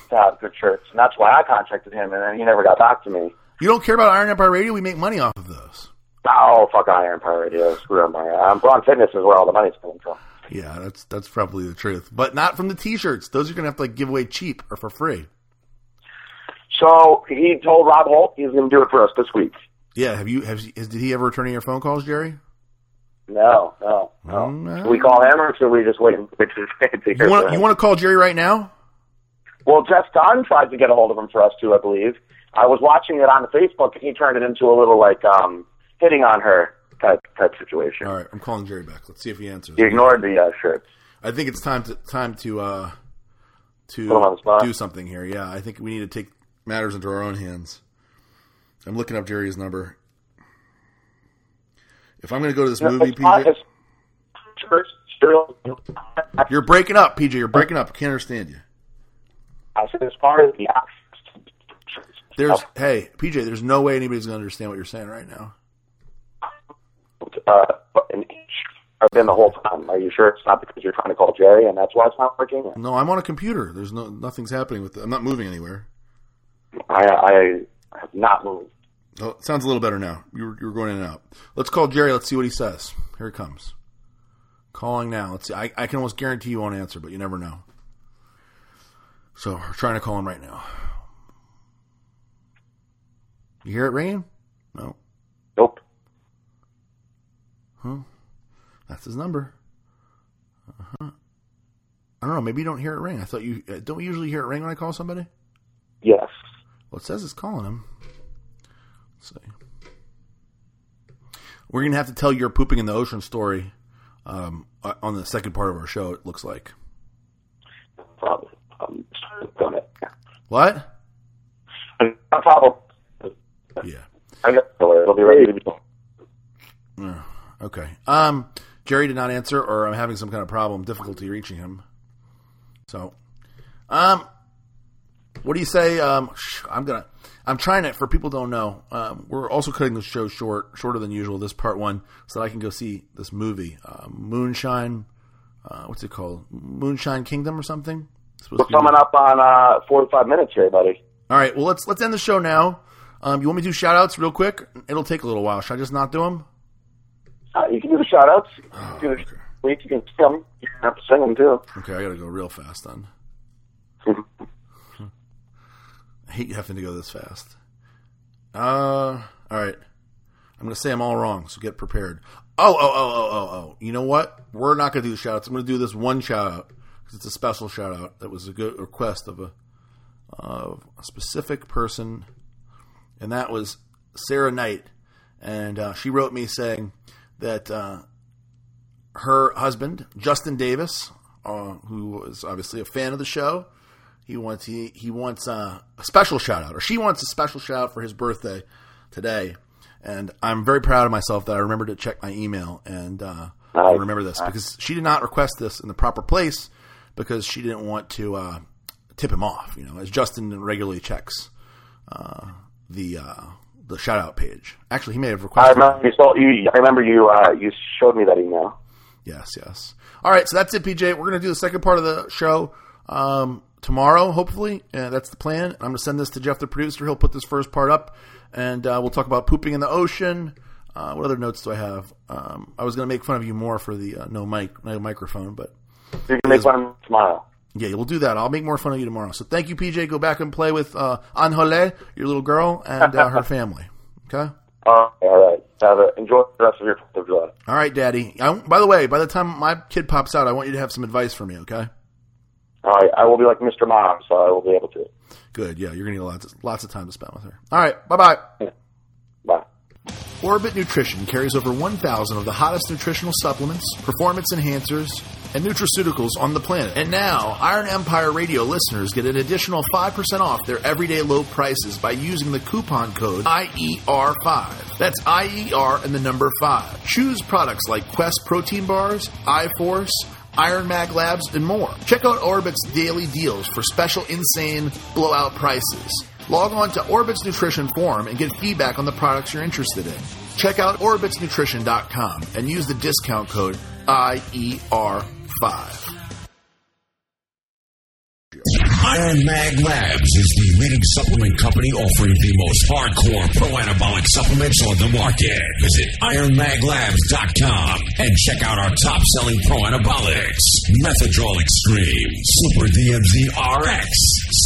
to have good shirts, and that's why I contacted him, and then he never got back to me. You don't care about Iron Empire Radio? We make money off of those. Oh fuck Iron Empire Radio, screw Empire. Um, Braun Fitness is where all the money's coming from. Yeah, that's that's probably the truth, but not from the T-shirts. Those are gonna have to like give away cheap or for free. So he told Rob Holt he's going to do it for us this week. Yeah, have you have did he ever return any of your phone calls, Jerry? No, no, no. Mm, Should we call him, or should we just wait and wait to, to hear You want you want to call Jerry right now? Well, Jeff Dunn tried to get a hold of him for us too, I believe. I was watching it on Facebook, and he turned it into a little like um hitting on her type type situation. All right, I'm calling Jerry back. Let's see if he answers. He ignored the uh, shirts. I think it's time to time to uh Put him on the to do something here. Yeah, I think we need to take matters into our own hands. I'm looking up Jerry's number. If I'm going to go to this movie, PJ, you're breaking up, PJ. You're breaking up. I can't understand you. I said as far as the There's hey, PJ. There's no way anybody's going to understand what you're saying right now. uh, an inch I've been the whole time. Are you sure it's not because you're trying to call Jerry and that's why it's not working? No, I'm on a computer. There's no nothing's happening with. it. I'm not moving anywhere. I, I have not moved. Oh, it sounds a little better now. You were, you were going in and out. Let's call Jerry. Let's see what he says. Here it comes. Calling now. Let's see. I, I can almost guarantee you won't answer, but you never know. So we're trying to call him right now. You hear it ringing? No. Nope. Huh? That's his number. Uh-huh. I don't know. Maybe you don't hear it ring. I thought you uh, don't we usually hear it ring when I call somebody. Yes. Well, it says it's calling him. Let's see. We're gonna have to tell your pooping in the ocean story um, on the second part of our show. It looks like Probably. Um, what? No problem. Yeah. I got it. It'll be ready to be. Okay. Um, Jerry did not answer, or I'm having some kind of problem, difficulty reaching him. So, um, what do you say? Um, I'm gonna. I'm trying it for people who don't know, um, we're also cutting the show short, shorter than usual, this part one, so that I can go see this movie, uh, Moonshine, uh, what's it called? Moonshine Kingdom or something? We're coming up on uh, 45 minutes here, buddy. All right, well, let's let's end the show now. Um, you want me to do shout outs real quick? It'll take a little while. Should I just not do them? Uh, you can do the shout outs. Oh, okay. You can sing them. You can have to sing them too. Okay, I got to go real fast then. I hate having to go this fast. Uh, all right. I'm going to say I'm all wrong, so get prepared. Oh, oh, oh, oh, oh, oh. You know what? We're not going to do the shout outs. I'm going to do this one shout out because it's a special shout out. That was a good request of a, of a specific person, and that was Sarah Knight. And uh, she wrote me saying that uh, her husband, Justin Davis, uh, who was obviously a fan of the show, he wants he, he wants uh, a special shout out, or she wants a special shout out for his birthday today. And I'm very proud of myself that I remembered to check my email and uh, I remember this because she did not request this in the proper place because she didn't want to uh, tip him off. You know, as Justin regularly checks uh, the uh, the shout out page. Actually, he may have requested. I remember you. Saw, you I remember you. Uh, you showed me that email. Yes, yes. All right, so that's it, PJ. We're going to do the second part of the show. Um, tomorrow, hopefully. Uh, that's the plan. I'm going to send this to Jeff, the producer. He'll put this first part up, and uh, we'll talk about pooping in the ocean. Uh, what other notes do I have? Um, I was going to make fun of you more for the uh, no mic, no microphone, but you can make fun of me tomorrow. Yeah, we'll do that. I'll make more fun of you tomorrow. So thank you, PJ. Go back and play with uh, Anjole, your little girl, and uh, her family. Okay. all right. Have a, enjoy the rest of your Fourth of July. All right, Daddy. I, by the way, by the time my kid pops out, I want you to have some advice for me. Okay. Right, I will be like Mr. Mom, so I will be able to. Good, yeah, you're gonna need lots of, lots of time to spend with her. All right, bye bye. Yeah. Bye. Orbit Nutrition carries over 1,000 of the hottest nutritional supplements, performance enhancers, and nutraceuticals on the planet. And now, Iron Empire Radio listeners get an additional 5% off their everyday low prices by using the coupon code IER5. That's IER and the number 5. Choose products like Quest protein bars, iForce, Iron Mag Labs, and more. Check out Orbit's daily deals for special insane blowout prices. Log on to Orbit's Nutrition Forum and get feedback on the products you're interested in. Check out orbitsnutrition.com and use the discount code IER5. Iron Mag Labs is the leading supplement company offering the most hardcore pro anabolic supplements on the market. Visit ironmaglabs.com and check out our top selling pro anabolics Methadrol Extreme, Super DMZ RX,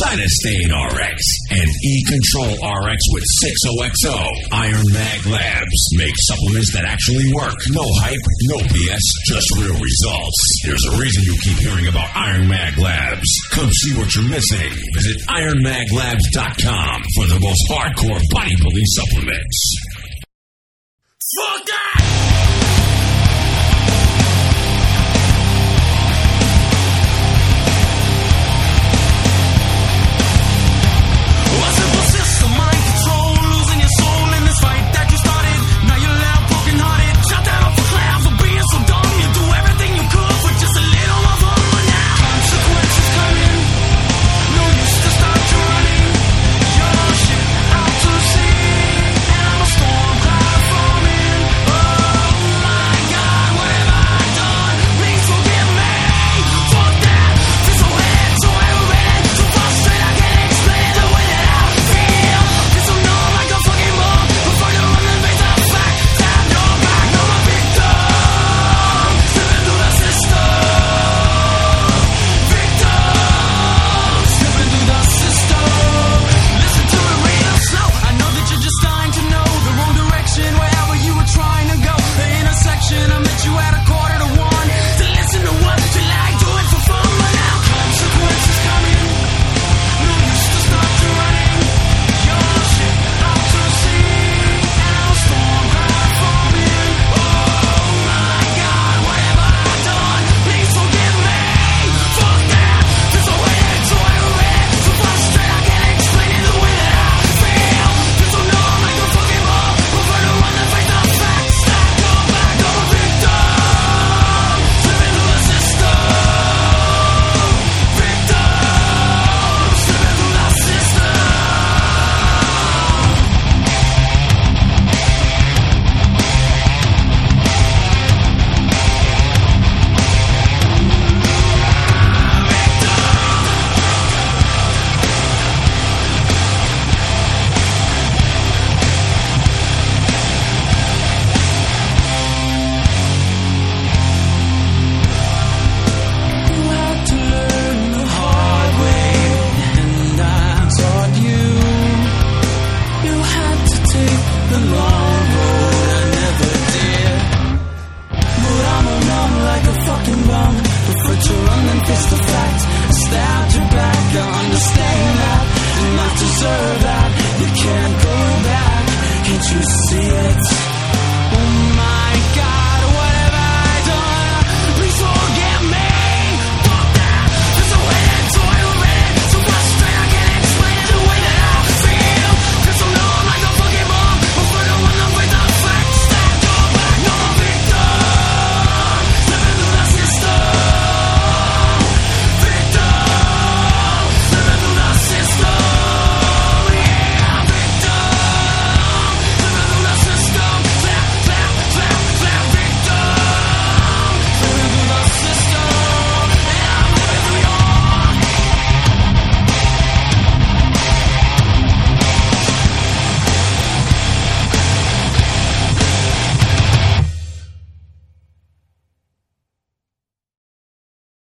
Cytostain RX, and E Control RX with 6OXO. Iron Mag Labs make supplements that actually work. No hype, no BS, just real results. There's a reason you keep hearing about Iron Mag Labs. Come see what you're missing. Visit IronMagLabs.com for the most hardcore bodybuilding supplements. Fuck that!